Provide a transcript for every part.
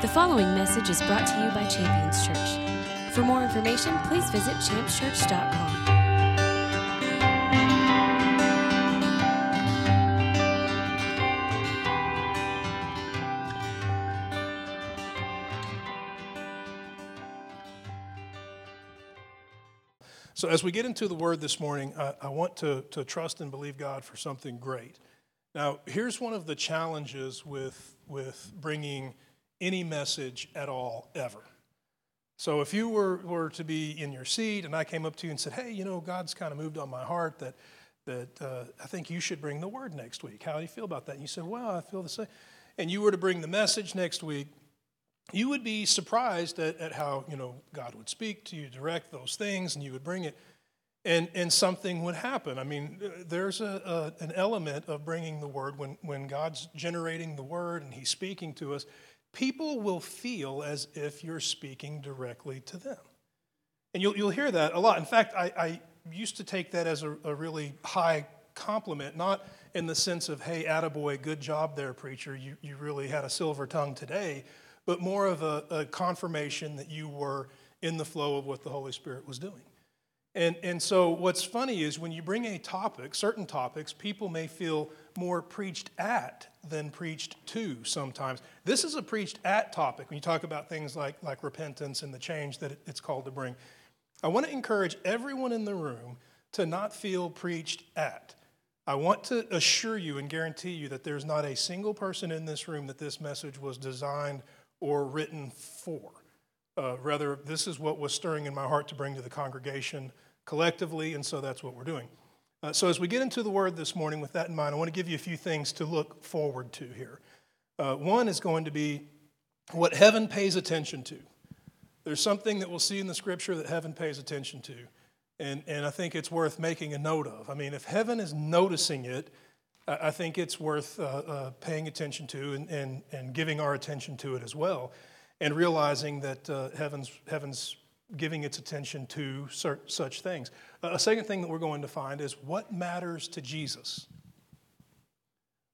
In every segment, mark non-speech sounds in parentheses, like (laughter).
The following message is brought to you by Champions Church. For more information, please visit championschurch.com. So, as we get into the word this morning, I, I want to, to trust and believe God for something great. Now, here's one of the challenges with, with bringing any message at all, ever. So, if you were, were to be in your seat and I came up to you and said, Hey, you know, God's kind of moved on my heart that, that uh, I think you should bring the word next week. How do you feel about that? And you said, Well, I feel the same. And you were to bring the message next week, you would be surprised at, at how you know God would speak to you, direct those things, and you would bring it, and and something would happen. I mean, there's a, a, an element of bringing the word when when God's generating the word and He's speaking to us. People will feel as if you're speaking directly to them, and you'll you'll hear that a lot. In fact, I, I used to take that as a, a really high compliment, not in the sense of "Hey, attaboy, good job there, preacher. You you really had a silver tongue today." but more of a, a, confirmation that you were in the flow of what the Holy Spirit was doing. And, and so, what's funny is when you bring a topic, certain topics, people may feel more preached at than preached to sometimes. This is a preached at topic when you talk about things like, like repentance and the change that it's called to bring. I want to encourage everyone in the room to not feel preached at. I want to assure you and guarantee you that there's not a single person in this room that this message was designed or written for. Uh, rather, this is what was stirring in my heart to bring to the congregation collectively, and so that's what we're doing. Uh, so, as we get into the word this morning with that in mind, I want to give you a few things to look forward to here. Uh, one is going to be what heaven pays attention to. There's something that we'll see in the scripture that heaven pays attention to, and, and I think it's worth making a note of. I mean, if heaven is noticing it, I think it's worth uh, uh, paying attention to and, and, and giving our attention to it as well, and realizing that uh, heaven's, heaven's giving its attention to such things. A second thing that we're going to find is what matters to Jesus.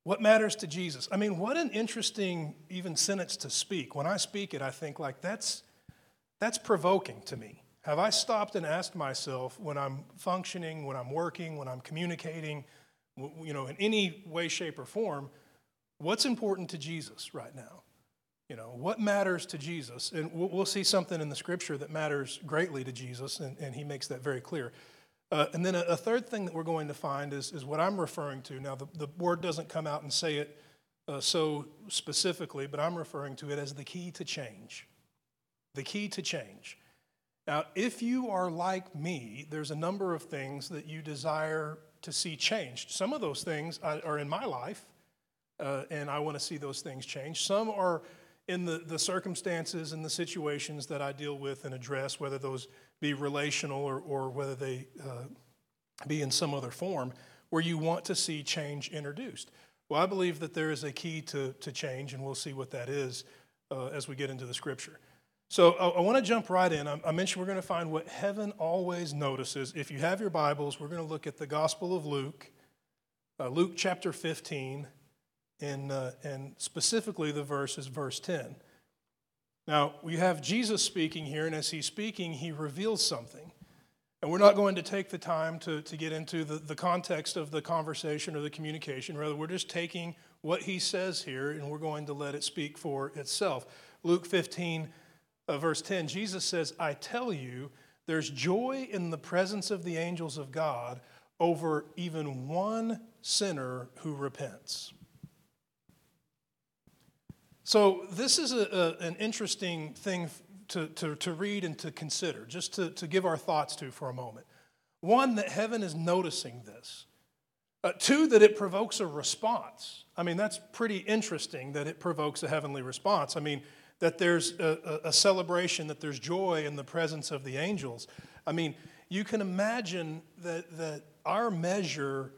What matters to Jesus? I mean, what an interesting even sentence to speak. When I speak it, I think like that's that's provoking to me. Have I stopped and asked myself when I'm functioning, when I'm working, when I'm communicating, you know, in any way, shape, or form, what's important to Jesus right now? You know, what matters to Jesus? And we'll see something in the scripture that matters greatly to Jesus, and, and he makes that very clear. Uh, and then a, a, third thing that we're going to find is, is what I'm referring to. Now, the, the word doesn't come out and say it uh, so specifically, but I'm referring to it as the key to change. The key to change. Now, if you are like me, there's a number of things that you desire to see changed. Some of those things are in my life, uh, and I want to see those things change. Some are in the, the circumstances and the situations that I deal with and address, whether those be relational or, or whether they uh, be in some other form, where you want to see change introduced. Well, I believe that there is a key to, to change, and we'll see what that is uh, as we get into the scripture. So I, I want to jump right in. I, I mentioned we're going to find what heaven always notices. If you have your Bibles, we're going to look at the Gospel of Luke, uh, Luke chapter 15, and, uh, and specifically the verse is verse 10. Now, we have Jesus speaking here, and as he's speaking, he reveals something. And we're not going to take the time to, to get into the, the context of the conversation or the communication. Rather, we're just taking what he says here and we're going to let it speak for itself. Luke 15, uh, verse 10, Jesus says, I tell you, there's joy in the presence of the angels of God over even one sinner who repents. So, this is a, a, an interesting thing to, to, to read and to consider, just to, to give our thoughts to for a moment. One, that heaven is noticing this. Uh, two, that it provokes a response. I mean, that's pretty interesting that it provokes a heavenly response. I mean, that there's a, a, celebration, that there's joy in the presence of the angels. I mean, you can imagine that, that our measure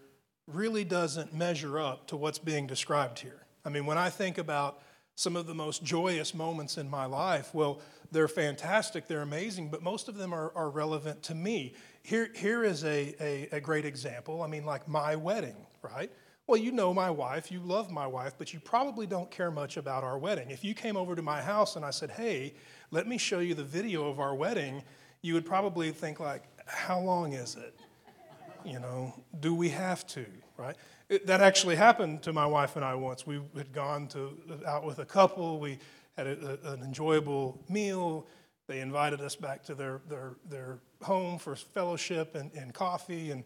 really doesn't measure up to what's being described here. I mean, when I think about some of the most joyous moments in my life, well, they're fantastic, they're amazing, but most of them are, are relevant to me. Here, here is a, a, a great example. I mean, like my wedding, right? Well, you know my wife, you love my wife, but you probably don't care much about our wedding. If you came over to my house and I said, hey, let me show you the video of our wedding, you would probably think, like, how long is it? You know, do we have to, right? It, that actually happened to my wife and I once. We had gone to out with a couple. We had a, a, an enjoyable meal. They invited us back to their, their, their home for fellowship and, and coffee, and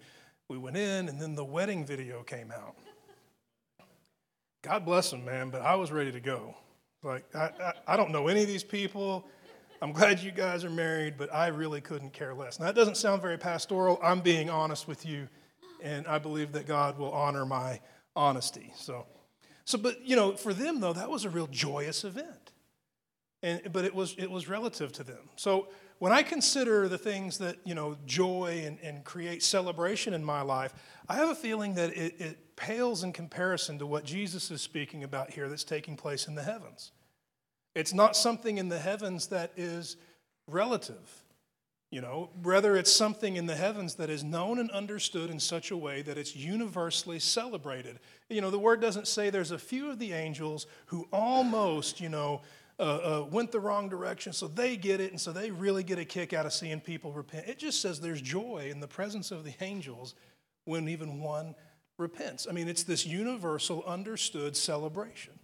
we went in, and then the wedding video came out. God bless them, man, but I was ready to go. Like, I, I, I, don't know any of these people. I'm (laughs) glad you guys are married, but I really couldn't care less. Now, that doesn't sound very pastoral. I'm being honest with you, and I believe that God will honor my honesty. So, so but, you know, for them, though, that was a real joyous event. And, but it was, it was relative to them. So when I consider the things that, you know, joy and, and create celebration in my life, I have a feeling that it, it pales in comparison to what Jesus is speaking about here that's taking place in the heavens. It's not something in the heavens that is relative. You know, rather, it's something in the heavens that is known and understood in such a way that it's universally celebrated. You know, the word doesn't say there's a few of the angels who almost, you know, uh, uh, went the wrong direction, so they get it, and so they really get a kick out of seeing people repent. It just says there's joy in the presence of the angels when even one repents. I mean, it's this universal, understood celebration.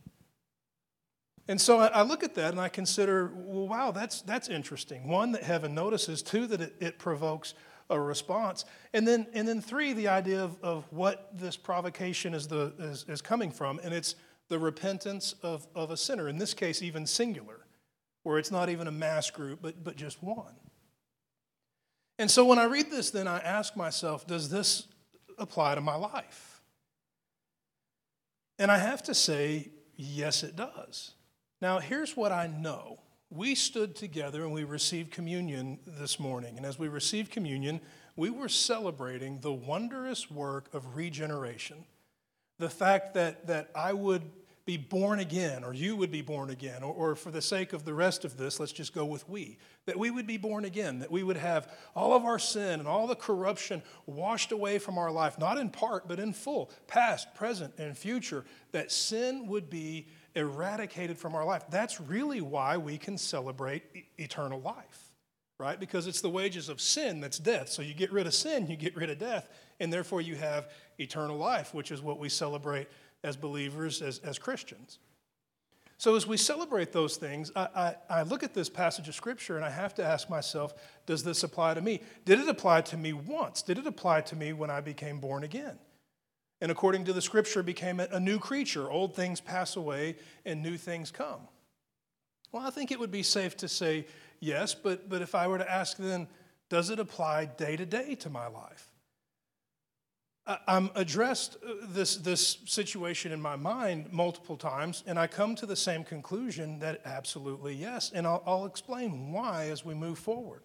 And so I, look at that and I consider, well, wow, that's, that's interesting. One, that heaven notices. Two, that it, it provokes a response. And then, and then three, the idea of, of what this provocation is, the, is, is coming from. And it's the repentance of, of a sinner, in this case, even singular, where it's not even a mass group, but, but just one. And so when I read this, then I ask myself, does this apply to my life? And I have to say, yes, it does. Now, here's what I know. We stood together and we received communion this morning. And as we received communion, we were celebrating the wondrous work of regeneration. The fact that, that I would be born again, or you would be born again, or, or, for the sake of the rest of this, let's just go with we. That we would be born again, that we would have all of our sin and all the corruption washed away from our life, not in part, but in full, past, present, and future, that sin would be eradicated from our life. That's really why we can celebrate e- eternal life, right? Because it's the wages of sin that's death. So you get rid of sin, you get rid of death, and therefore you have eternal life, which is what we celebrate as believers, as, as Christians. So, as we celebrate those things, I, I, I, look at this passage of Scripture and I have to ask myself, does this apply to me? Did it apply to me once? Did it apply to me when I became born again? And according to the Scripture, became a new creature. Old things pass away and new things come. Well, I think it would be safe to say yes, but, but if I were to ask then, does it apply day to day to my life? I'm addressed uh, this, this situation in my mind multiple times, and I come to the same conclusion that absolutely yes. And I'll, I'll explain why as we move forward.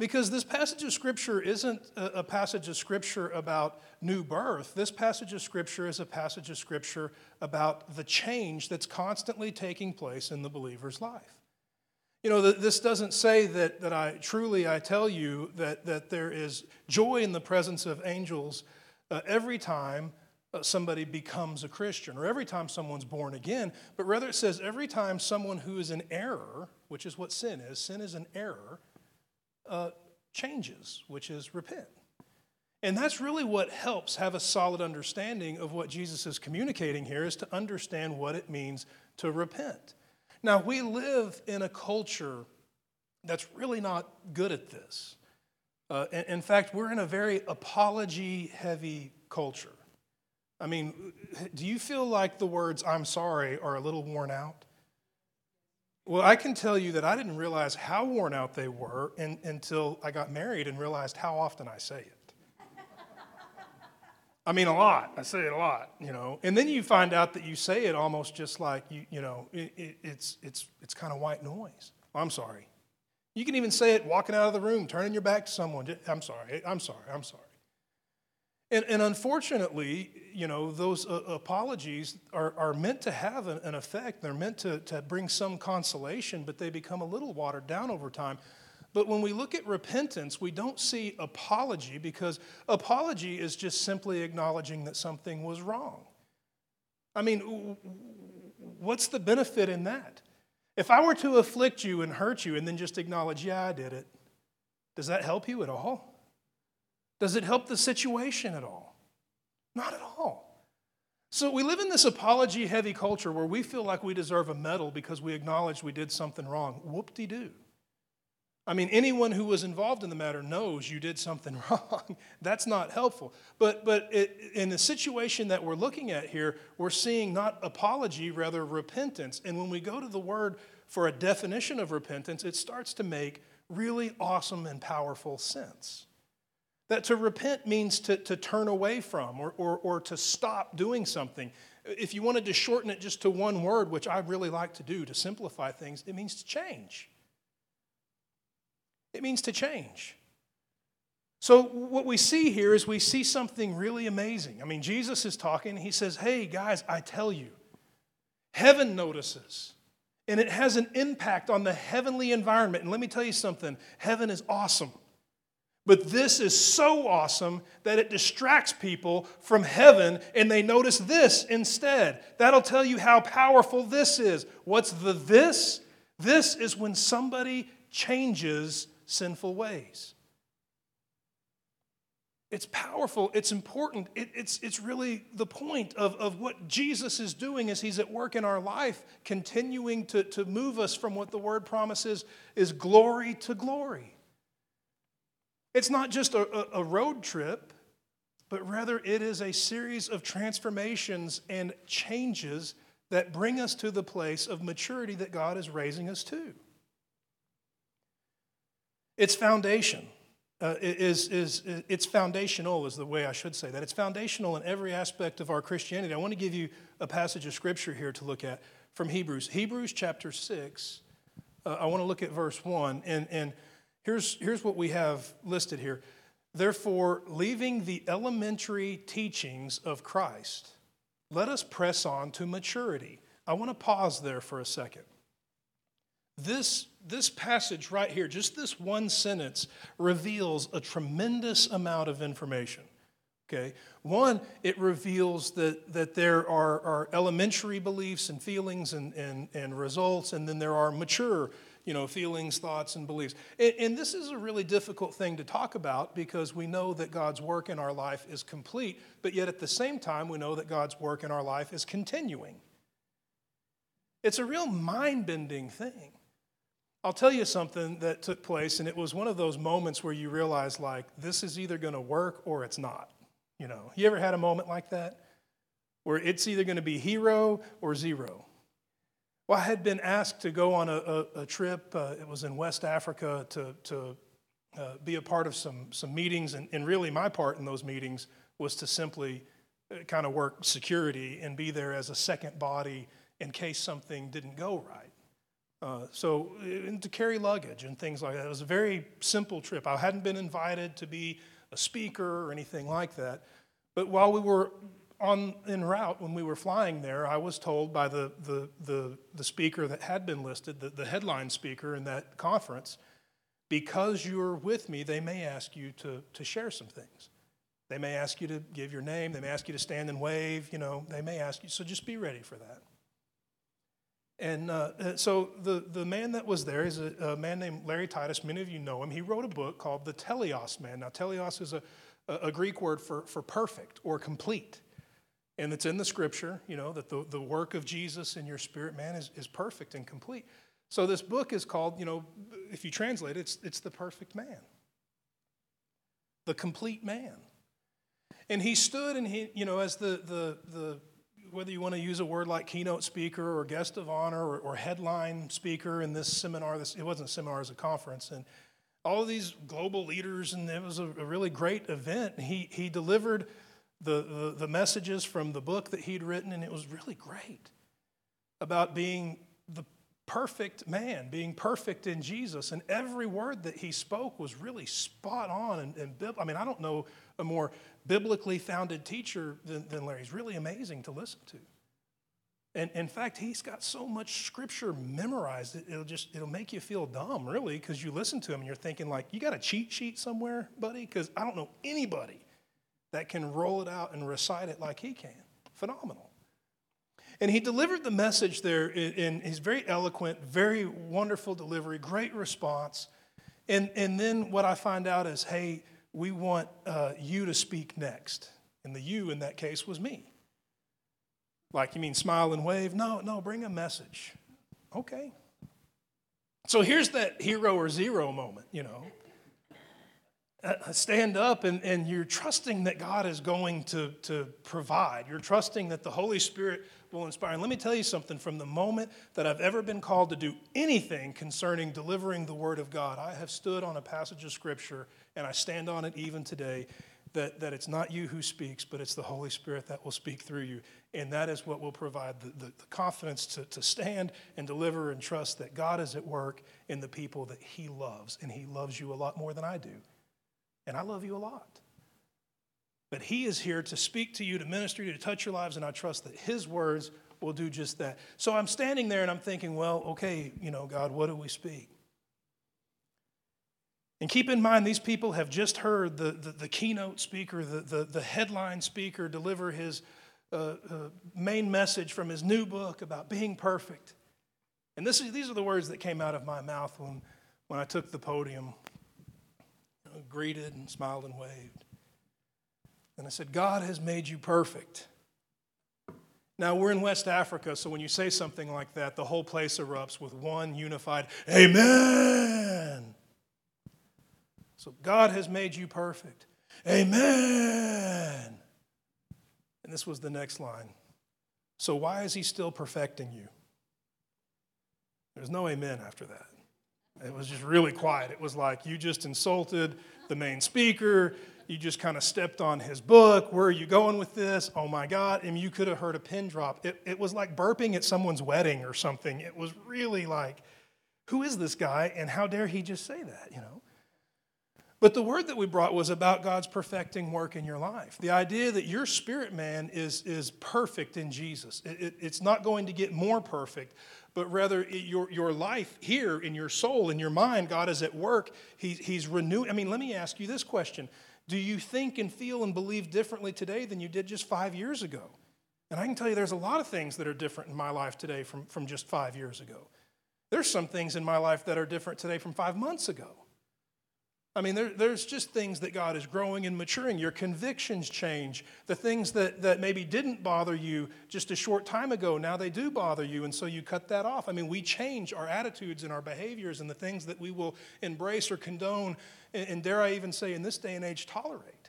Because this passage of Scripture isn't a, passage of Scripture about new birth. This passage of Scripture is a passage of Scripture about the change that's constantly taking place in the believer's life. You know, this doesn't say that, that I truly, I tell you that, that there is joy in the presence of angels uh, every time uh, somebody becomes a Christian or every time someone's born again, but rather it says every time someone who is in error, which is what sin is, sin is an error, uh, changes, which is repent. And that's really what helps have a solid understanding of what Jesus is communicating here is to understand what it means to repent. Now, we live in a culture that's really not good at this. Uh, in, in fact, we're in a very apology heavy culture. I mean, do you feel like the words I'm sorry are a little worn out? Well, I can tell you that I didn't realize how worn out they were in, until I got married and realized how often I say it. I mean, a lot. I say it a lot, you know. And then you find out that you say it almost just like you, you know, it, it, it's it's it's kind of white noise. I'm sorry. You can even say it walking out of the room, turning your back to someone. I'm sorry. I'm sorry. I'm sorry. And, and unfortunately, you know, those uh, apologies are, are meant to have an, an effect. They're meant to, to bring some consolation, but they become a little watered down over time. But when we look at repentance, we don't see apology because apology is just simply acknowledging that something was wrong. I mean, what's the benefit in that? If I were to afflict you and hurt you and then just acknowledge, yeah, I did it, does that help you at all? Does it help the situation at all? Not at all. So we live in this apology heavy culture where we feel like we deserve a medal because we acknowledge we did something wrong. Whoop de doo. I mean, anyone who was involved in the matter knows you did something (laughs) wrong. That's not helpful. But, but it, in the situation that we're looking at here, we're seeing not apology, rather repentance. And when we go to the word for a definition of repentance, it starts to make really awesome and powerful sense. That to repent means to, to turn away from or, or, or to stop doing something. If you wanted to shorten it just to one word, which I really like to do to simplify things, it means to change. It means to change. So, what we see here is we see something really amazing. I mean, Jesus is talking, he says, Hey, guys, I tell you, heaven notices, and it has an impact on the heavenly environment. And let me tell you something heaven is awesome. But this is so awesome that it distracts people from heaven and they notice this instead. That'll tell you how powerful this is. What's the this? This is when somebody changes sinful ways. It's powerful, it's important, it, it's, it's really the point of, of what Jesus is doing as He's at work in our life, continuing to, to move us from what the word promises is glory to glory. It's not just a, a road trip, but rather it is a series of transformations and changes that bring us to the place of maturity that God is raising us to. Its foundation uh, is, is, it's foundational, is the way I should say that. It's foundational in every aspect of our Christianity. I want to give you a passage of scripture here to look at from Hebrews. Hebrews chapter 6, uh, I want to look at verse 1. And, and Here's, here's what we have listed here. Therefore, leaving the elementary teachings of Christ, let us press on to maturity. I want to pause there for a second. This, this passage right here, just this one sentence, reveals a tremendous amount of information. Okay? One, it reveals that, that there are, are elementary beliefs and feelings and, and, and results, and then there are mature you know, feelings, thoughts, and beliefs. And, and, this is a really difficult thing to talk about because we know that God's work in our life is complete, but yet at the same time, we know that God's work in our life is continuing. It's a real mind bending thing. I'll tell you something that took place, and it was one of those moments where you realize, like, this is either going to work or it's not. You know, you ever had a moment like that? Where it's either going to be hero or zero. Well, I had been asked to go on a, a, a trip. Uh, it was in West Africa to, to uh, be a part of some, some meetings. And, and really, my part in those meetings was to simply uh, kind of work security and be there as a second body in case something didn't go right. Uh, so, to carry luggage and things like that. It was a very simple trip. I hadn't been invited to be a speaker or anything like that. But while we were on en route when we were flying there, I was told by the, the, the, the speaker that had been listed, the, the headline speaker in that conference, because you're with me, they may ask you to, to share some things. They may ask you to give your name. They may ask you to stand and wave. You know, they may ask you. So just be ready for that. And uh, uh so the, the man that was there is a, a, man named Larry Titus. Many of you know him. He wrote a book called The Teleios Man. Now, teleios is a, a Greek word for, for perfect or complete. And it's in the scripture, you know, that the, the work of Jesus in your spirit man is, is perfect and complete. So this book is called, you know, if you translate it, it's, it's the perfect man, the complete man. And he stood and he, you know, as the, the, the whether you want to use a word like keynote speaker or guest of honor or, or headline speaker in this seminar, this, it wasn't a seminar, it was a conference. And all these global leaders, and it was a, a really great event. He, he delivered the, the, the messages from the book that he'd written, and it was really great about being the perfect man, being perfect in Jesus. And every word that he spoke was really spot on. And, and I mean, I don't know a more biblically founded teacher than, than Larry. He's really amazing to listen to. And in fact, he's got so much scripture memorized, it, it'll just it'll make you feel dumb, really, because you listen to him and you're thinking like, you got a cheat sheet somewhere, buddy? Because I don't know anybody that can roll it out and recite it like he can. Phenomenal. And he delivered the message there in, in his very eloquent, very wonderful delivery, great response. And, and then what I find out is, hey, we want uh, you to speak next. And the you in that case was me. Like, you mean smile and wave? No, no, bring a message. Okay. So here's that hero or zero moment, you know. Uh, stand up and, and you're trusting that God is going to, to provide. You're trusting that the Holy Spirit will inspire. And let me tell you something from the moment that I've ever been called to do anything concerning delivering the Word of God, I have stood on a passage of Scripture and I stand on it even today that, that it's not you who speaks, but it's the Holy Spirit that will speak through you. And that is what will provide the, the, the, confidence to, to stand and deliver and trust that God is at work in the people that He loves. And He loves you a lot more than I do. And I love you a lot. But He is here to speak to you, to minister to touch your lives, and I trust that His words will do just that. So I'm standing there and I'm thinking, well, okay, you know, God, what do we speak? And keep in mind, these people have just heard the, the, the keynote speaker, the, the, the, headline speaker, deliver his uh, uh, main message from his new book about being perfect. And this is, these are the words that came out of my mouth when, when I took the podium, greeted and smiled and waved. And I said, God has made you perfect. Now, we're in West Africa, so when you say something like that, the whole place erupts with one unified Amen. So God has made you perfect. Amen. And this was the next line. So why is he still perfecting you? There's no amen after that. It was just really quiet. It was like you just insulted the main speaker. You just kind of stepped on his book. Where are you going with this? Oh my God. Mean, you could have heard a pin drop. It, it was like burping at someone's wedding or something. It was really like, who is this guy and how dare he just say that, you know? But the word that we brought was about God's perfecting work in your life. The idea that your spirit man is, is perfect in Jesus. It, it, it's not going to get more perfect, but rather your, your life here in your soul, in your mind, God is at work. He, he's renewing. I mean, let me ask you this question Do you think and feel and believe differently today than you did just five years ago? And I can tell you there's a lot of things that are different in my life today from, from just five years ago. There's some things in my life that are different today from five months ago. I mean, there, there's just things that God is growing and maturing. Your convictions change. The things that, that maybe didn't bother you just a short time ago, now they do bother you, and so you cut that off. I mean, we change our attitudes and our behaviors and the things that we will embrace or condone, and, and dare I even say, in this day and age, tolerate.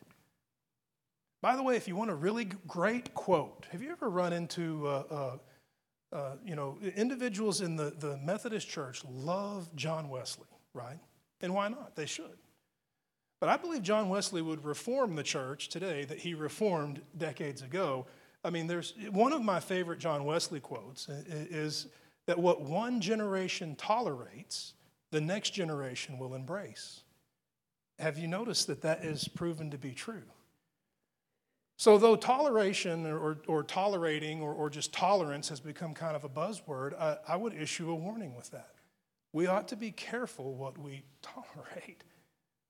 By the way, if you want a really great quote, have you ever run into, uh, uh, uh, you know, individuals in the, the Methodist Church love John Wesley, right? And why not? They should. But I believe John Wesley would reform the church today that he reformed decades ago. I mean, there's one of my favorite John Wesley quotes is that what one generation tolerates, the next generation will embrace. Have you noticed that that is proven to be true? So, though toleration or, or tolerating or, or, just tolerance has become kind of a buzzword, I, I would issue a warning with that. We ought to be careful what we (laughs) tolerate.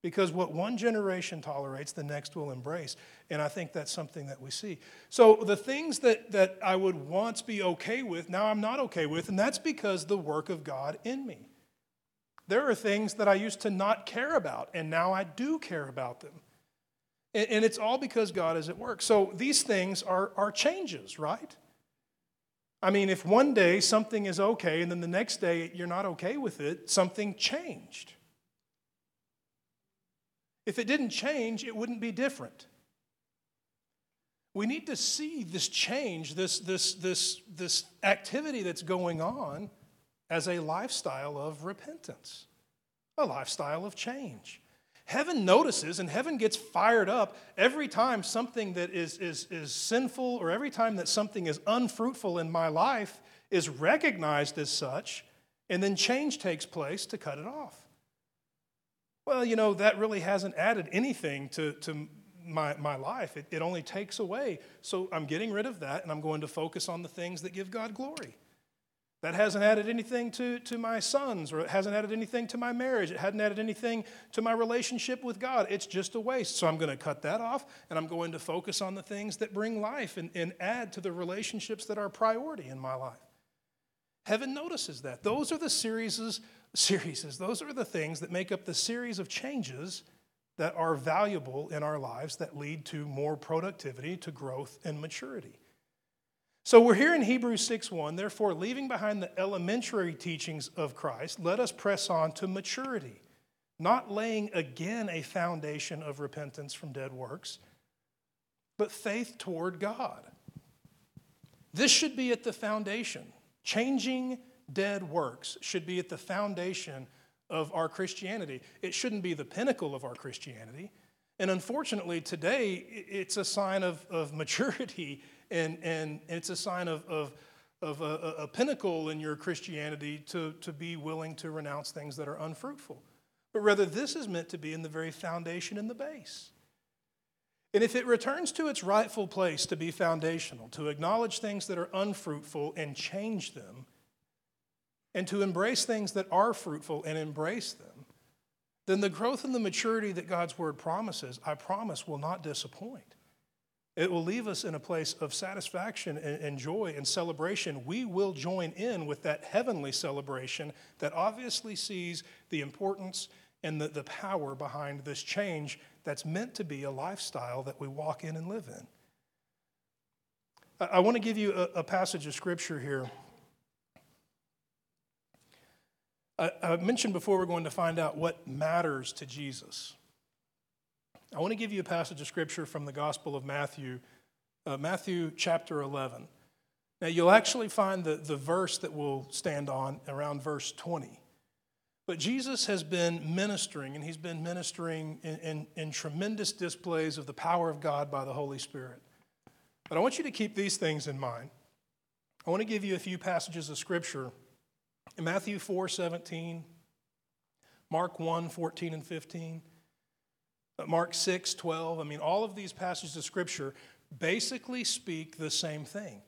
Because what one generation tolerates, the next will embrace. And I think that's something that we see. So the things that, that I would once be okay with, now I'm not okay with, and that's because the work of God in me. There are things that I used to not care about, and now I do care about them. And, and it's all because God is at work. So these things are, are changes, right? I mean, if one day something is okay, and then the next day you're not okay with it, something changed. If it didn't change, it wouldn't be different. We need to see this change, this, this, this, this activity that's going on as a lifestyle of repentance, a lifestyle of change. Heaven notices and heaven gets fired up every time something that is, is, is sinful or every time that something is unfruitful in my life is recognized as such, and then change takes place to cut it off. Well, you know, that really hasn't added anything to, to my, my life. It, it only takes away. So I'm getting rid of that and I'm going to focus on the things that give God glory. That hasn't added anything to, to my sons, or it hasn't added anything to my marriage. It hadn't added anything to my relationship with God. It's just a waste. So I'm going to cut that off, and I'm going to focus on the things that bring life and, and add to the relationships that are priority in my life. Heaven notices that. Those are the series, series, those are the things that make up the series of changes that are valuable in our lives that lead to more productivity, to growth, and maturity. So we're here in Hebrews 6:1, therefore leaving behind the elementary teachings of Christ, let us press on to maturity, not laying again a foundation of repentance from dead works, but faith toward God. This should be at the foundation. Changing dead works should be at the foundation of our Christianity. It shouldn't be the pinnacle of our Christianity. And unfortunately, today, it's a sign of, of (laughs) maturity and, and it's a sign of, of, of a, a, pinnacle in your Christianity to, to be willing to renounce things that are unfruitful. But rather, this is meant to be in the very foundation and the base. And if it returns to its rightful place to be foundational, to acknowledge things that are unfruitful and change them, and to embrace things that are fruitful and embrace them, then the growth and the maturity that God's word promises, I promise, will not disappoint. It will leave us in a place of satisfaction and, joy and celebration. We will join in with that heavenly celebration that obviously sees the importance and the, the power behind this change that's meant to be a lifestyle that we walk in and live in. I, I want to give you a, a passage of scripture here. I, mentioned before we're going to find out what matters to Jesus. I want to give you a passage of scripture from the Gospel of Matthew, uh, Matthew chapter 11. Now, you'll actually find the, the verse that we'll stand on around verse 20. But Jesus has been ministering, and he's been ministering in, in, in tremendous displays of the power of God by the Holy Spirit. But I want you to keep these things in mind. I want to give you a few passages of scripture. In Matthew 4 17, Mark 1 14 and 15, uh, Mark 6, 12. I mean, all of these passages of Scripture basically speak the same thing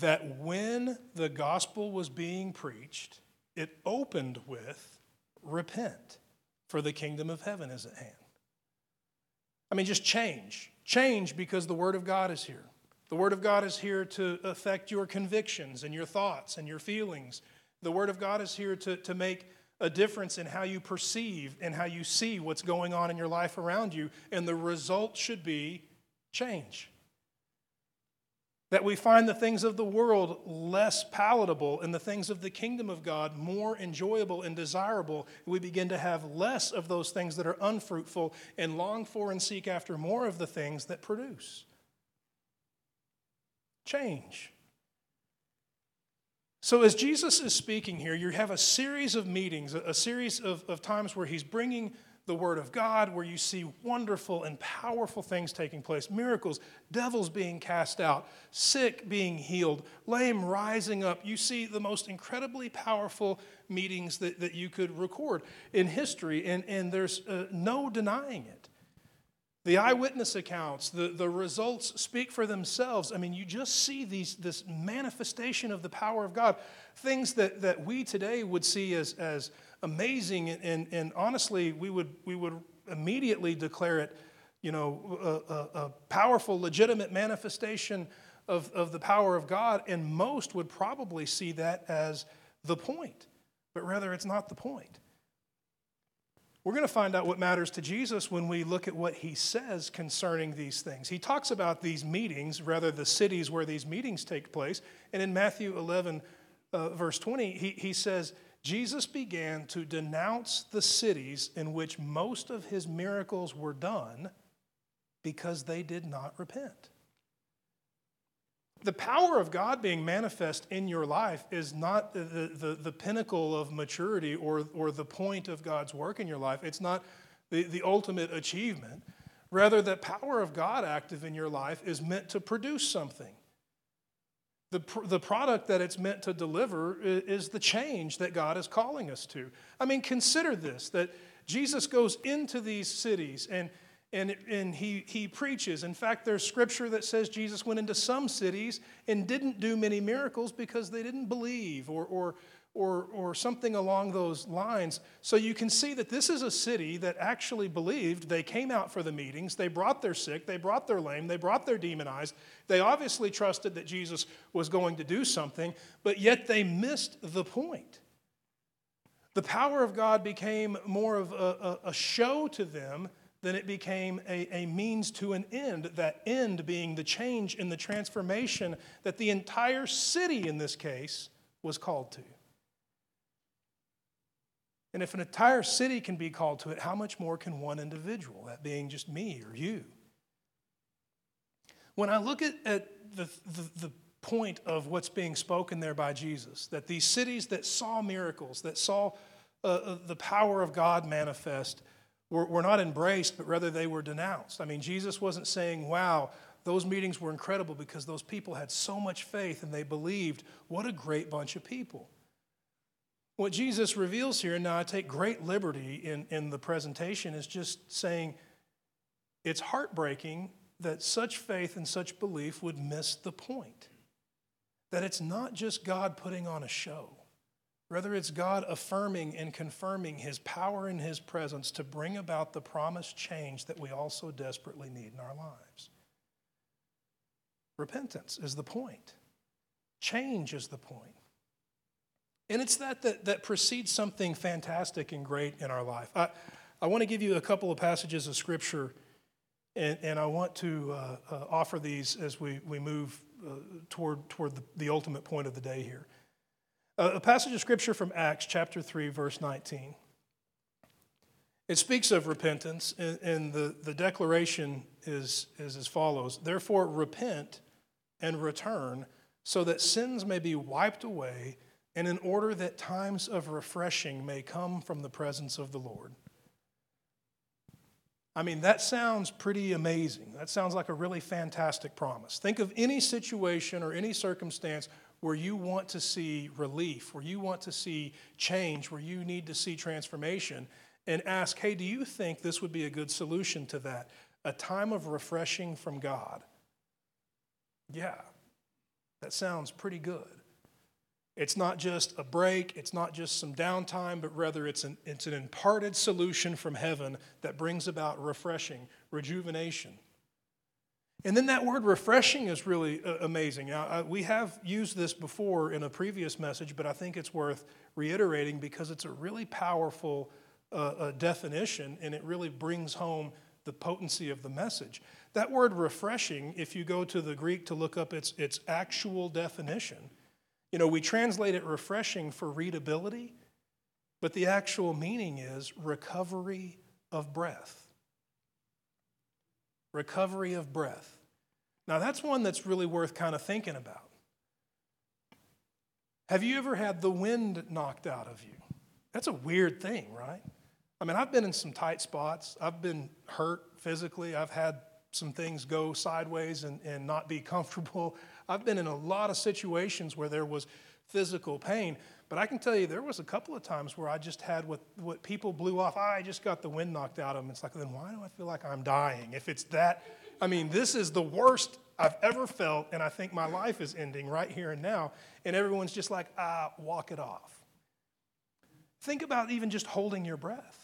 that when the gospel was being preached, it opened with repent, for the kingdom of heaven is at hand. I mean, just change. Change because the Word of God is here. The Word of God is here to affect your convictions and your thoughts and your feelings. The Word of God is here to, to make a difference in how you perceive and how you see what's going on in your life around you, and the result should be change. That we find the things of the world less palatable and the things of the kingdom of God more enjoyable and desirable. We begin to have less of those things that are unfruitful and long for and seek after more of the things that produce. Change. So, as Jesus is speaking here, you have a series of meetings, a series of, of times where he's bringing the Word of God, where you see wonderful and powerful things taking place miracles, devils being cast out, sick being healed, lame rising up. You see the most incredibly powerful meetings that, that you could record in history, and, and there's uh, no denying it. The eyewitness accounts, the, the results speak for themselves. I mean, you just see these, this manifestation of the power of God, things that, that we today would see as, as amazing, and, and, honestly, we would, we would immediately declare it, you know, a, a, a powerful, legitimate manifestation of, of the power of God, and most would probably see that as the point, but rather it's not the point. We're going to find out what matters to Jesus when we look at what he says concerning these things. He talks about these meetings, rather, the cities where these meetings take place. And in Matthew 11, uh, verse 20, he, he says, Jesus began to denounce the cities in which most of his miracles were done because they did not repent the power of God being manifest in your life is not the, the, the, pinnacle of maturity or, or the point of God's work in your life. It's not the, the ultimate achievement. Rather, the power of God active in your life is meant to produce something. The, the product that it's meant to deliver is the change that God is calling us to. I mean, consider this that Jesus goes into these cities and and, and he, he preaches. In fact, there's scripture that says Jesus went into some cities and didn't do many miracles because they didn't believe or, or, or, or something along those lines. So you can see that this is a city that actually believed. They came out for the meetings, they brought their sick, they brought their lame, they brought their demonized. They obviously trusted that Jesus was going to do something, but yet they missed the point. The power of God became more of a, a, a show to them than it became a, a means to an end, that end being the change in the transformation that the entire city, in this case, was called to. And if an entire city can be called to it, how much more can one individual, that being just me or you? When I look at, at the, the, the point of what's being spoken there by Jesus, that these cities that saw miracles, that saw uh, uh the power of God manifest, were, were not embraced, but rather they were denounced. I mean, Jesus wasn't saying, wow, those meetings were incredible because those people had so much faith and they believed. What a great bunch of people. What Jesus reveals here, and now I take great liberty in, in the presentation, is just saying it's heartbreaking that such faith and such belief would miss the point. That it's not just God putting on a show. Rather, it's God affirming and confirming His power and His presence to bring about the promised change that we also desperately need in our lives. Repentance is the point, change is the point. And it's that that, that precedes something fantastic and great in our life. I, I want to give you a couple of passages of Scripture, and, and I want to uh, uh, offer these as we, we move uh, toward, toward the, the ultimate point of the day here. A passage of scripture from Acts chapter 3, verse 19. It speaks of repentance, and the, the declaration is, is as follows Therefore, repent and return, so that sins may be wiped away, and in order that times of refreshing may come from the presence of the Lord. I mean, that sounds pretty amazing. That sounds like a really fantastic promise. Think of any situation or any circumstance where you want to see relief, where you want to see change, where you need to see transformation, and ask, hey, do you think this would be a good solution to that? A time of refreshing from God. Yeah, that sounds pretty good. It's not just a break, it's not just some downtime, but rather it's an, it's an imparted solution from heaven that brings about refreshing, rejuvenation. And then that word refreshing is really uh, amazing. Now, we have used this before in a previous message, but I think it's worth reiterating because it's a really powerful uh, uh, definition and it really brings home the potency of the message. That word refreshing, if you go to the Greek to look up its, its actual definition, you know, we translate it refreshing for readability, but the actual meaning is recovery of breath recovery of breath. Now, that's one that's really worth kind of thinking about. Have you ever had the wind knocked out of you? That's a weird thing, right? I mean, I've been in some tight spots. I've been hurt physically. I've had some things go sideways and, and not be (laughs) comfortable. I've been in a lot of situations where there was physical pain. But I can tell you, there was a couple of times where I just had what, what people blew off. I just got the wind knocked out of them. It's like, then why do I feel like I'm dying? If it's that, I mean, this is the worst I've ever felt, and I think my life is ending right here and now. And everyone's just like, ah, walk it off. Think about even just holding your breath.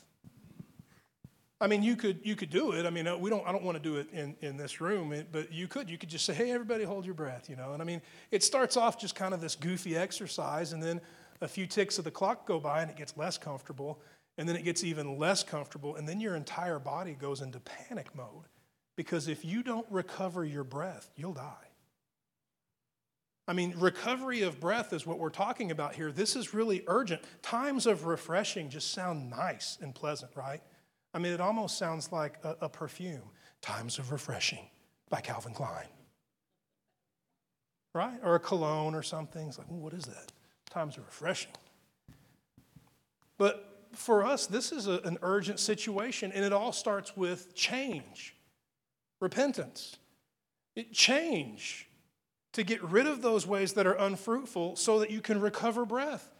I mean, you could you could do it. I mean, uh, we don't. I don't want to do it in, in this room, but you could. You could just say, "Hey, everybody, hold your breath," you know. And I mean, it starts off just kind of this goofy exercise, and then a few ticks of the clock go by, and it gets less comfortable, and then it gets even less comfortable, and then your entire body goes into panic mode, because if you don't recover your breath, you'll die. I mean, recovery of breath is what we're talking about here. This is really urgent. Times of refreshing just sound nice and pleasant, right? I mean, it almost sounds like a, a perfume. Times of Refreshing by Calvin Klein. Right? Or a cologne or something. It's like, well, what is that? Times of refreshing. But for us, this is a, an urgent situation, and it all starts with change, repentance. It, change to get rid of those ways that are unfruitful so that you can recover breath.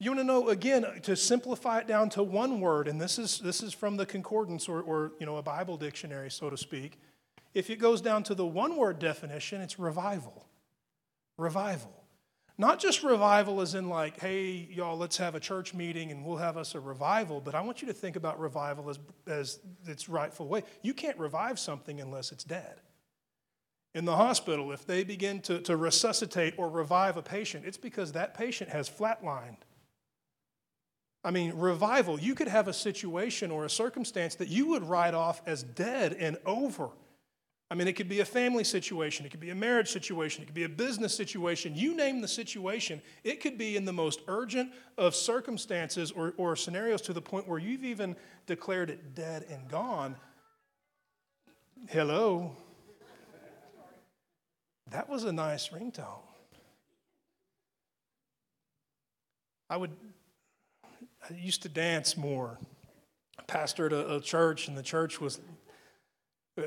You want to know again to simplify it down to one word, and this is this is from the concordance or, or you know a Bible dictionary, so to speak. If it goes down to the one word definition, it's revival. Revival. Not just revival as in like, hey, y'all, let's have a church meeting and we'll have us a revival, but I want you to think about revival as, as its rightful way. You can't revive something unless it's dead. In the hospital, if they begin to, to resuscitate or revive a patient, it's because that patient has flatlined. I mean, revival, you could have a situation or a circumstance that you would write off as dead and over. I mean, it could be a family situation, it could be a marriage situation, it could be a business situation. You name the situation, it could be in the most urgent of circumstances or, or scenarios to the point where you've even declared it dead and gone. Hello. That was a nice ringtone. I would I used to dance more. I pastored a, a church, and the church was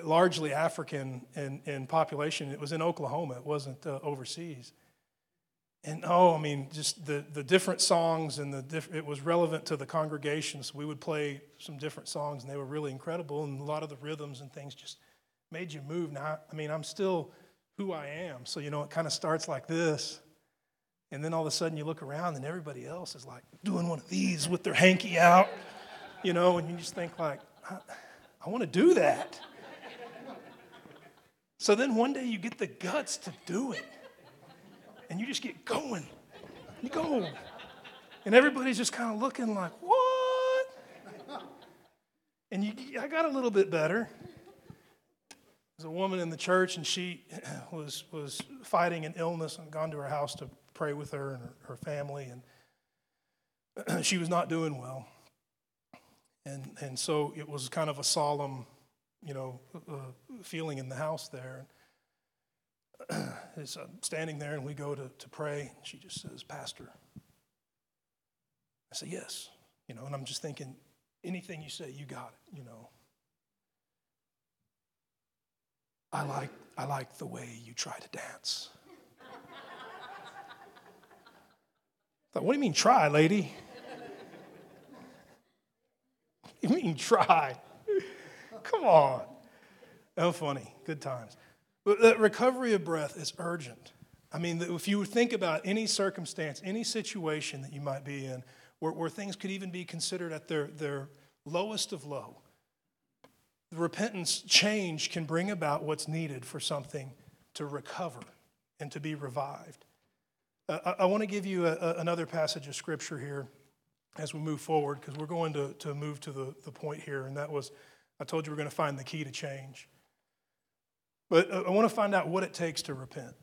largely African in, in population. It was in Oklahoma, it wasn't uh, overseas. And oh, I mean, just the, the different songs and the diff- it was relevant to the congregation. So we would play some different songs, and they were really incredible. And a lot of the rhythms and things just made you move. Now, I mean, I'm still who I am. So, you know, it kind of starts like this. And then all of a sudden you look around and everybody else is like doing one of these with their hanky out, you know, and you just think like, I, I want to do that. So then one day you get the guts to do it. And you just get going. You go. And everybody's just kind of looking like, what? And you, I got a little bit better. There's a woman in the church, and she was, was fighting an illness and gone to her house to pray with her and her, her family. And (clears throat) she was not doing well. And, and so it was kind of a solemn you know, uh, feeling in the house there. (clears throat) Is uh, standing there, and we go to, to pray. And she just says, Pastor. I say, Yes. You know, and I'm just thinking, anything you say, you got it, you know. I like, I like the way you try to dance. Thought, what do you mean try, lady? (laughs) you mean try? Come on. Oh, funny. Good times. But the recovery of breath is urgent. I mean, if you think about any circumstance, any situation that you might be in, where, where things could even be considered at their, their lowest of low, the repentance change can bring about what's needed for something to recover and to be revived. Uh, I, I want to give you a, a, another passage of scripture here as we move forward, because we're going to, to move to the, the point here, and that was I told you we're going to find the key to change. But I want to find out what it takes to repent.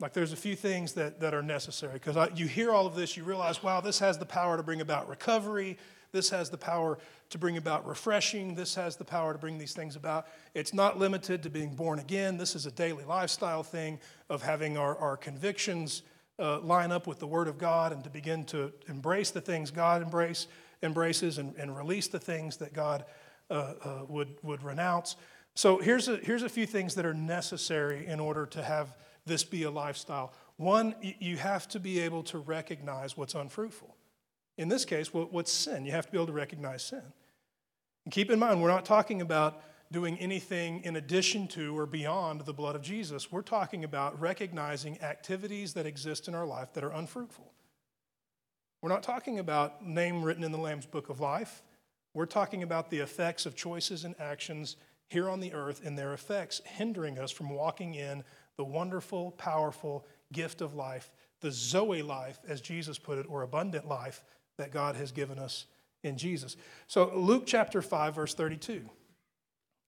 Like there's a few things that, that are necessary because you hear all of this, you realize, wow, this has the power to bring about recovery. This has the power to bring about refreshing. This has the power to bring these things about. It's not limited to being born again. This is a daily lifestyle thing of having our, our convictions uh, line up with the Word of God and to begin to embrace the things God embrace, embraces and, and release the things that God uh, uh, would, would renounce. So here's a, here's a few things that are necessary in order to have this be a lifestyle. One, you have to be able to recognize what's unfruitful. In this case, what, what's sin? You have to be able to recognize sin. And keep in mind, we're not talking about doing anything in addition to or beyond the blood of Jesus. We're talking about recognizing activities that exist in our life that are unfruitful. We're not talking about name written in the Lamb's book of life. We're talking about the effects of choices and actions here on the earth and their effects hindering us from walking in the wonderful, powerful gift of life, the Zoe life, as Jesus put it, or abundant life that God has given us in Jesus. So, Luke chapter 5, verse 32.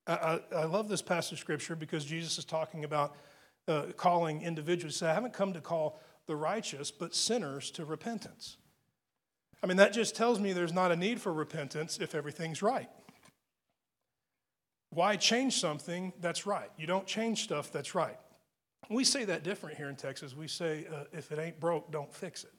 I, I, love this passage of scripture because Jesus is talking about uh, calling individuals. So I haven't come to call the righteous, but sinners to repentance. I mean, that just tells me there's not a need for repentance if everything's right. Why change something that's right? You don't change stuff that's right. We say that different here in Texas. We say, uh, if it ain't broke, don't fix it.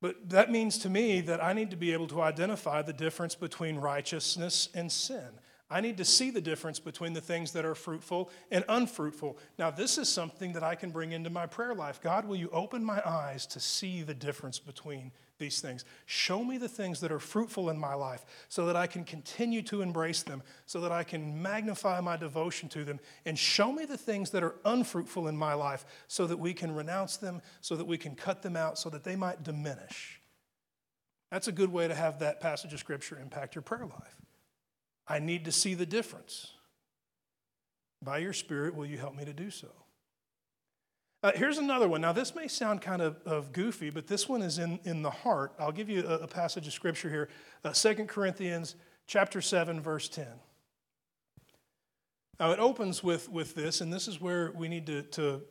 But that means to me that I need to be able to identify the difference between righteousness and sin. I need to see the difference between the things that are fruitful and unfruitful. Now, this is something that I can bring into my prayer life. God, will you open my eyes to see the difference between these things? Show me the things that are fruitful in my life so that I can continue to embrace them, so that I can magnify my devotion to them. And show me the things that are unfruitful in my life so that we can renounce them, so that we can cut them out, so that they might diminish. That's a good way to have that passage of Scripture impact your prayer life. I need to see the difference. By your Spirit, will you help me to do so? Uh, here's another one. Now, this may sound kind of, of, goofy, but this one is in, in the heart. I'll give you a, a passage of scripture here uh, 2 Corinthians chapter 7, verse 10. Now, it opens with, with this, and this is where we need to, to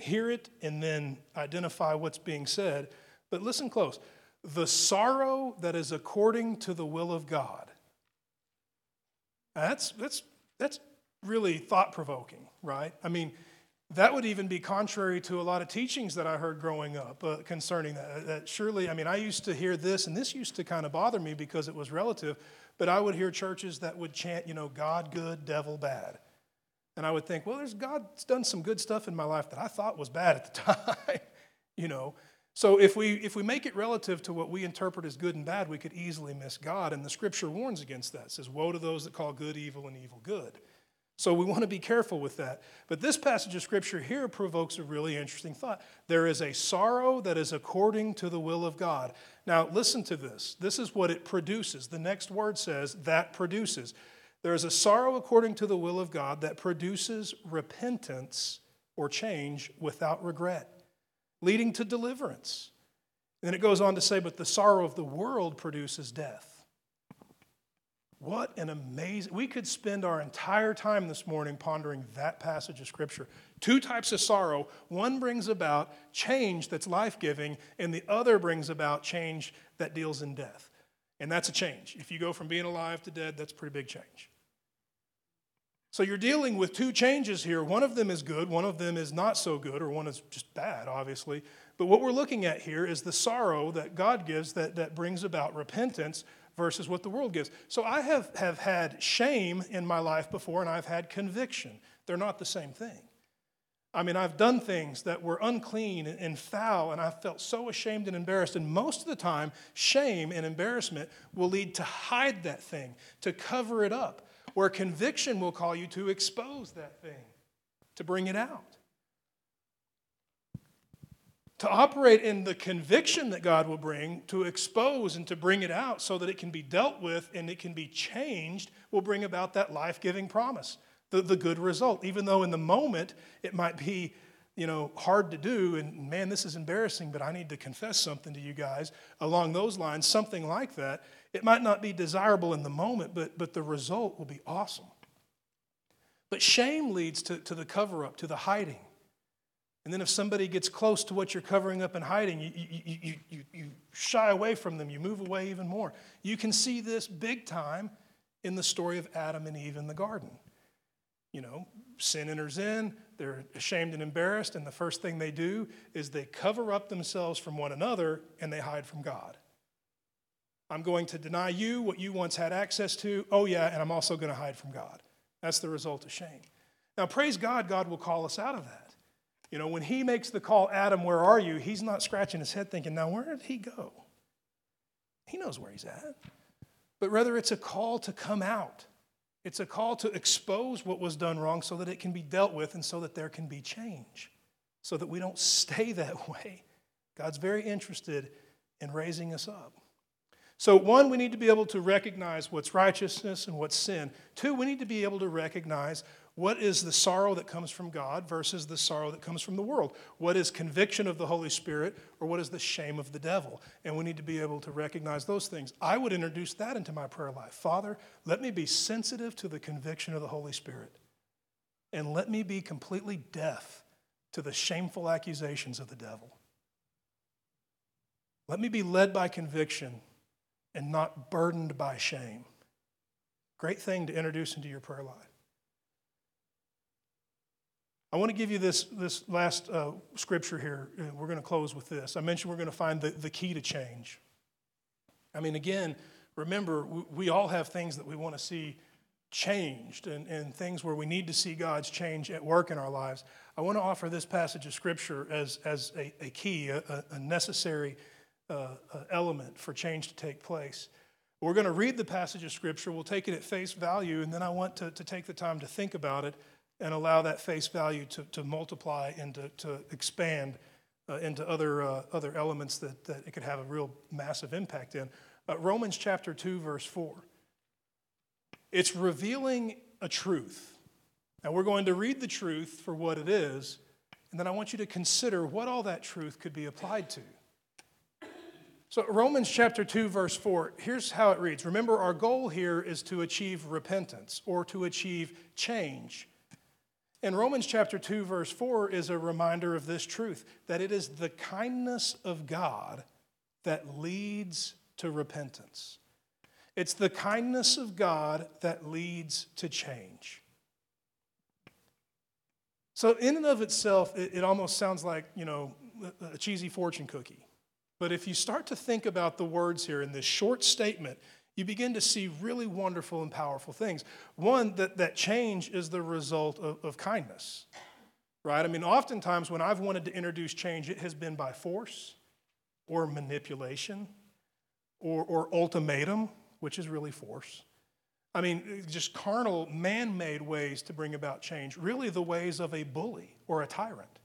hear it and then identify what's being said. But listen close. The sorrow that is according to the will of God that's, that's, that's really thought provoking, right? I mean, that would even be contrary to a lot of teachings that I heard growing up uh, concerning that. That surely, I mean, I used to hear this, and this used to kind of bother me because it was relative, but I would hear churches that would chant, you know, God good, devil bad. And I would think, well, there's God's done some good stuff in my life that I thought was bad at the (laughs) time, you know. So if we if we make it relative to what we interpret as good and bad, we could easily miss God. And the scripture warns against that. It says, Woe to those that call good evil and evil good. So we want to be careful with that. But this passage of scripture here provokes a really interesting thought. There is a sorrow that is according to the will of God. Now, listen to this. This is what it produces. The next word says, that produces. There is a sorrow according to the will of God that produces repentance or change without regret leading to deliverance. And then it goes on to say, but the sorrow of the world produces death. What an amazing, we could spend our entire time this morning pondering that passage of Scripture. Two types of sorrow. One brings about change that's life giving, and the other brings about change that deals in death. And that's a change. If you go from being alive to dead, that's a pretty big change. So you're dealing with two changes here. One of them is good, one of them is not so good, or one is just bad, obviously. But what we're looking at here is the sorrow that God gives that, that brings about repentance versus what the world gives. So I have, have had shame in my life before, and I've had conviction. They're not the same thing. I mean, I've done things that were unclean and foul, and I felt so ashamed and embarrassed. And most of the time, shame and embarrassment will lead to hide that thing, to cover it up where conviction will call you to expose that thing, to bring it out. To operate in the conviction that God will bring, to expose and to bring it out so that it can be dealt with and it can be changed, will bring about that life giving promise, the, the good result. Even though in the moment it might be you know, hard to do, and man, this is embarrassing, but I need to confess something to you guys along those lines, something like that. It might not be desirable in the moment, but, but the result will be awesome. But shame leads to, to the cover up, to the hiding. And then if somebody gets close to what you're covering up and hiding, you, you, you, you, you shy away from them, you move away even more. You can see this big time in the story of Adam and Eve in the garden. You know, sin enters in, they're ashamed and embarrassed, and the first thing they do is they cover up themselves from one another and they hide from God. I'm going to deny you what you once had access to. Oh, yeah, and I'm also going to hide from God. That's the result of shame. Now, praise God, God will call us out of that. You know, when He makes the call, Adam, where are you? He's not scratching his head thinking, now, where did he go? He knows where he's at. But rather, it's a call to come out. It's a call to expose what was done wrong so that it can be dealt with and so that there can be change, so that we don't stay that (laughs) way. God's very interested in raising us up. So, one, we need to be able to recognize what's righteousness and what's sin. Two, we need to be able to recognize what is the sorrow that comes from God versus the sorrow that comes from the world. What is conviction of the Holy Spirit or what is the shame of the devil? And we need to be able to recognize those things. I would introduce that into my prayer life. Father, let me be sensitive to the conviction of the Holy Spirit. And let me be completely deaf to the shameful accusations of the devil. Let me be led by conviction and not burdened by shame. Great thing to introduce into your prayer life. I want to give you this, this last uh, scripture here. We're going to close with this. I mentioned we're going to find the, the key to change. I mean, again, remember, we, we all have things that we want to see changed and, and things where we need to see God's change at work in our lives, I want to offer this passage of Scripture as, as a, a key, a, a necessary uh, uh, element for change to take place. We're going to read the passage of Scripture, we'll take it at face value, and then I want to, to take the time to think about it and allow that face value to, to multiply and to, to expand uh, into other, uh, other elements that, that it could have a real massive impact in. Uh, Romans chapter 2, verse 4. It's revealing a truth. Now, we're going to read the truth for what it is, and then I want you to consider what all that truth could be applied to. So, Romans chapter 2, verse 4, here's how it reads. Remember, our goal here is to achieve repentance or to achieve change. And Romans chapter 2, verse 4 is a reminder of this truth that it is the kindness of God that leads to repentance. It's the kindness of God that leads to change. So, in and of itself, it, it, almost sounds like, you know, a cheesy fortune cookie. But if you start to think about the words here in this short statement, you begin to see really wonderful and powerful things. One, that, that change is the result of, of kindness, right? I mean, oftentimes when I've wanted to introduce change, it has been by force or manipulation or, or ultimatum which is really force. I mean, just carnal, man made ways to bring about change, really the ways of a bully or a tyrant.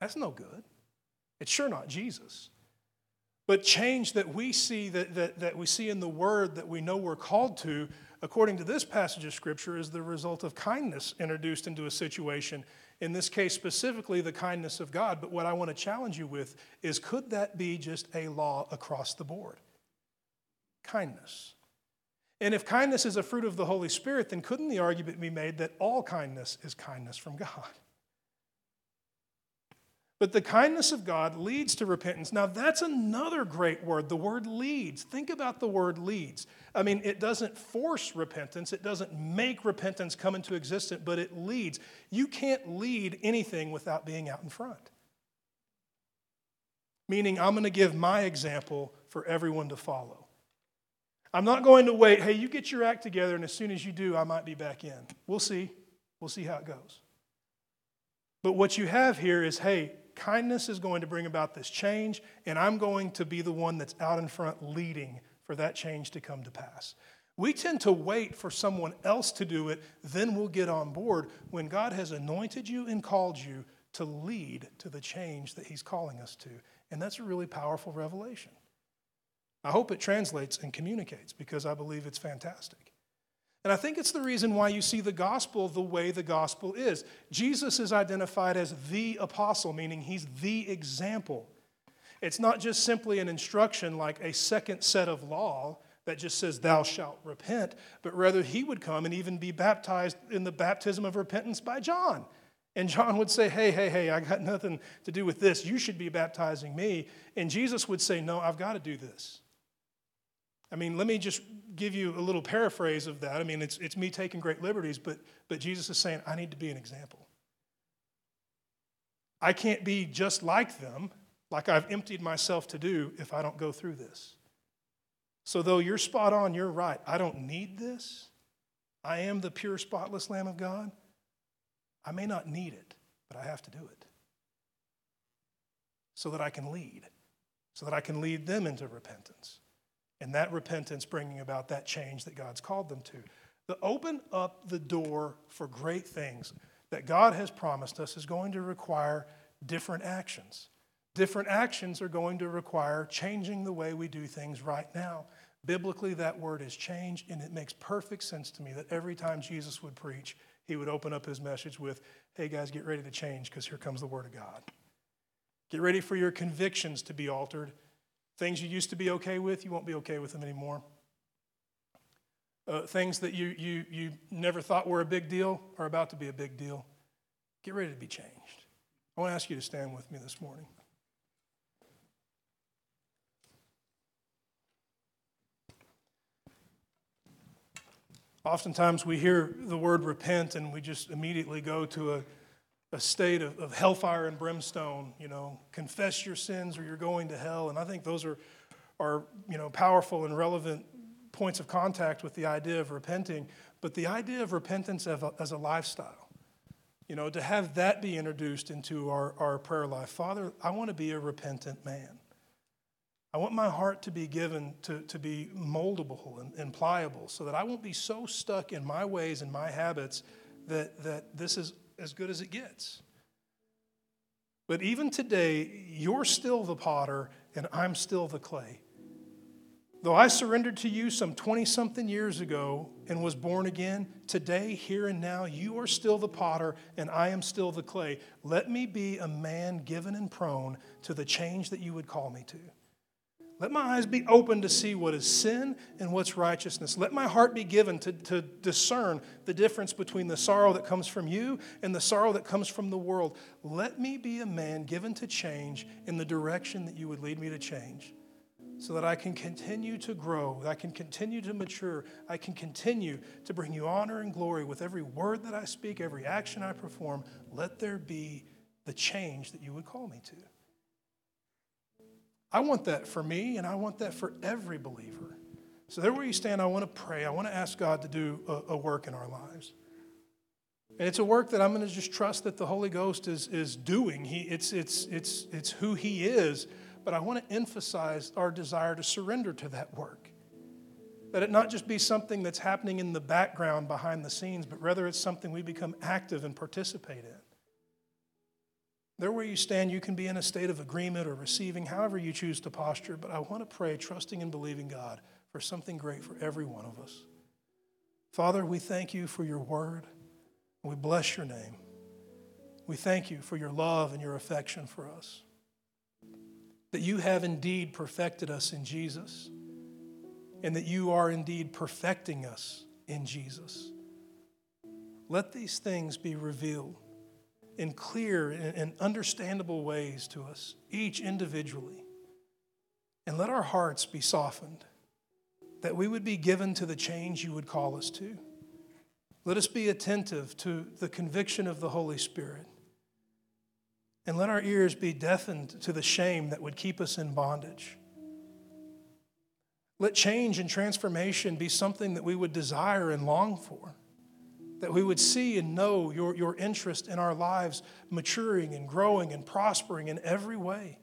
That's no good. It's sure not Jesus. But change that we see that, that, that we see in the word that we know we're called to, according to this passage of scripture, is the result of kindness introduced into a situation. In this case, specifically the kindness of God. But what I want to challenge you with is could that be just a law across the board? Kindness. And if kindness is a fruit of the Holy Spirit, then couldn't the argument be made that all kindness is kindness from God? But the kindness of God leads to repentance. Now, that's another great word, the word leads. Think about the word leads. I mean, it doesn't force repentance, it doesn't make repentance come into existence, but it leads. You can't lead anything without being out in front. Meaning, I'm going to give my example for everyone to follow. I'm not going to wait, hey, you get your act together, and as soon as you do, I might be back in. We'll see. We'll see how it goes. But what you have here is, hey, kindness is going to bring about this change, and I'm going to be the one that's out in front leading for that change to come to pass. We tend to wait for someone else to do it, then we'll get on board when God has anointed you and called you to lead to the change that He's calling us to. And that's a really powerful revelation. I hope it translates and communicates because I believe it's fantastic. And I think it's the reason why you see the gospel the way the gospel is. Jesus is identified as the apostle, meaning he's the example. It's not just simply an instruction like a second set of law that just says, Thou shalt repent, but rather he would come and even be baptized in the baptism of repentance by John. And John would say, Hey, hey, hey, I got (laughs) nothing to do with this. You should be baptizing me. And Jesus would say, No, I've got to do this. I mean, let me just give you a little paraphrase of that. I mean, it's, it's me taking great liberties, but, but Jesus is saying, I need to be an example. I can't be just like them, like I've emptied myself to do, if I don't go through this. So, though you're spot on, you're right. I don't need this. I am the pure, spotless Lamb of God. I may not need it, but I have to do it so that I can lead, so that I can lead them into repentance and that repentance bringing about that change that God's called them to. To open up the door for great things that God has promised us is going to require different actions. Different actions are going to require changing the way we do things right now. Biblically, that word is change, and it makes perfect sense to me that every time Jesus would preach, he would open up his message with, Hey guys, get ready to change because here comes the Word of God. Get ready for your convictions to be altered Things you used to be okay with, you won't be okay with them anymore. Uh, things that you, you, you never thought were a big deal are about to be a big deal. Get ready to be changed. I want to ask you to stand with me this morning. Oftentimes we hear the word repent and we just immediately go to a a state of, of hellfire and brimstone, you know, confess your sins or you're going to hell. And I think those are, are you know, powerful and relevant points of contact with the idea of repenting. but the idea of repentance as a, as a lifestyle, you know, to have that be introduced into our, our prayer life. Father, I want to be a repentant man. I want my heart to be given to, to be moldable and, and pliable so that I won't be so stuck in my ways and my habits that, that this is as good as it gets. But even today, you're still the potter and I'm still the clay. Though I surrendered to you some 20 something years ago and was born again, today, here and now, you are still the potter and I am still the clay. Let me be a man given and prone to the change that you would call me to. Let my eyes be open to see what is sin and what's righteousness. Let my heart be given to, to discern the difference between the sorrow that comes from you and the sorrow that comes from the world. Let me be a man given to change in the direction that you would lead me to change so that I can continue to grow, I can continue to mature, I can continue to bring you honor and glory with every word that I speak, every action I perform. Let there be the change that you would call me to. I want that for me, and I want that for every believer. So, there where you stand, I want to pray. I want to ask God to do a, a work in our lives. And it's a work that I'm going to just trust that the Holy Ghost is, is doing. He, it's, it's, it's, it's who He is, but I want to emphasize our desire to surrender to that work. That it not just be something that's happening in the background behind the scenes, but rather it's something we become active and participate in. There where you stand, you can be in a state of agreement or receiving, however you choose to posture, but I want to pray, trusting and believing God for something great for every one of us. Father, we thank you for your word. We bless your name. We thank you for your love and your affection for us. That you have indeed perfected us in Jesus, and that you are indeed perfecting us in Jesus. Let these things be revealed in clear and understandable ways to us, each individually. And let our hearts be softened, that we would be given to the change you would call us to. Let us be attentive to the conviction of the Holy Spirit. And let our ears be deafened to the shame that would keep us in bondage. Let change and transformation be something that we would desire and long for that we would see and know your, your interest in our lives maturing and growing and prospering in every way.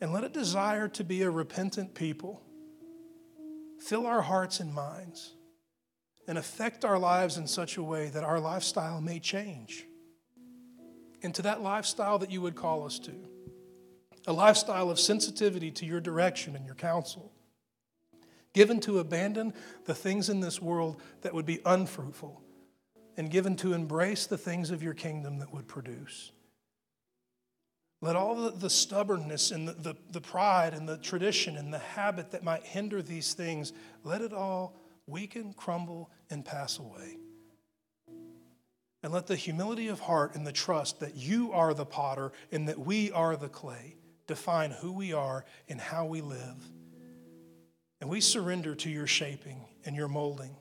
And let a desire to be a repentant people fill our hearts and minds and affect our lives in such a way that our lifestyle may change into that lifestyle that you would call us to a lifestyle of sensitivity to your direction and your counsel given to abandon the things in this world that would be unfruitful, and given to embrace the things of your kingdom that would produce. Let all the, stubbornness and the, the, the pride and the tradition and the habit that might hinder these things, let it all weaken, crumble, and pass away. And let the humility of heart and the trust that you are the potter and that we are the clay define who we are and how we live. And we surrender to your shaping and your molding.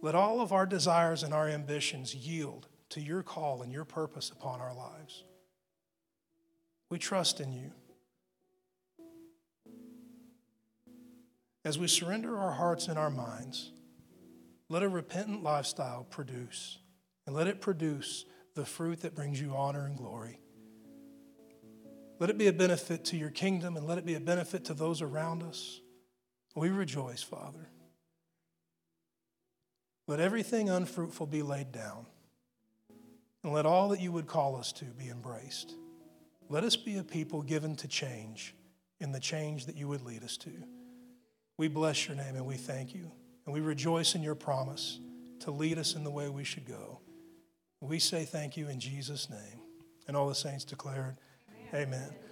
Let all of our desires and our ambitions yield to your call and your purpose upon our lives. We trust in you. As we surrender our hearts and our minds, let a repentant lifestyle produce, and let it produce the fruit that brings you honor and glory. Let it be a benefit to your kingdom and let it be a benefit to those around us. We rejoice, Father. Let everything unfruitful be laid down, and let all that you would call us to be embraced. Let us be a people given to change in the change that you would lead us to. We bless your name and we thank you, and we rejoice in your promise to lead us in the way we should go. We say thank you in Jesus' name. And all the saints declared, Amen. Amen.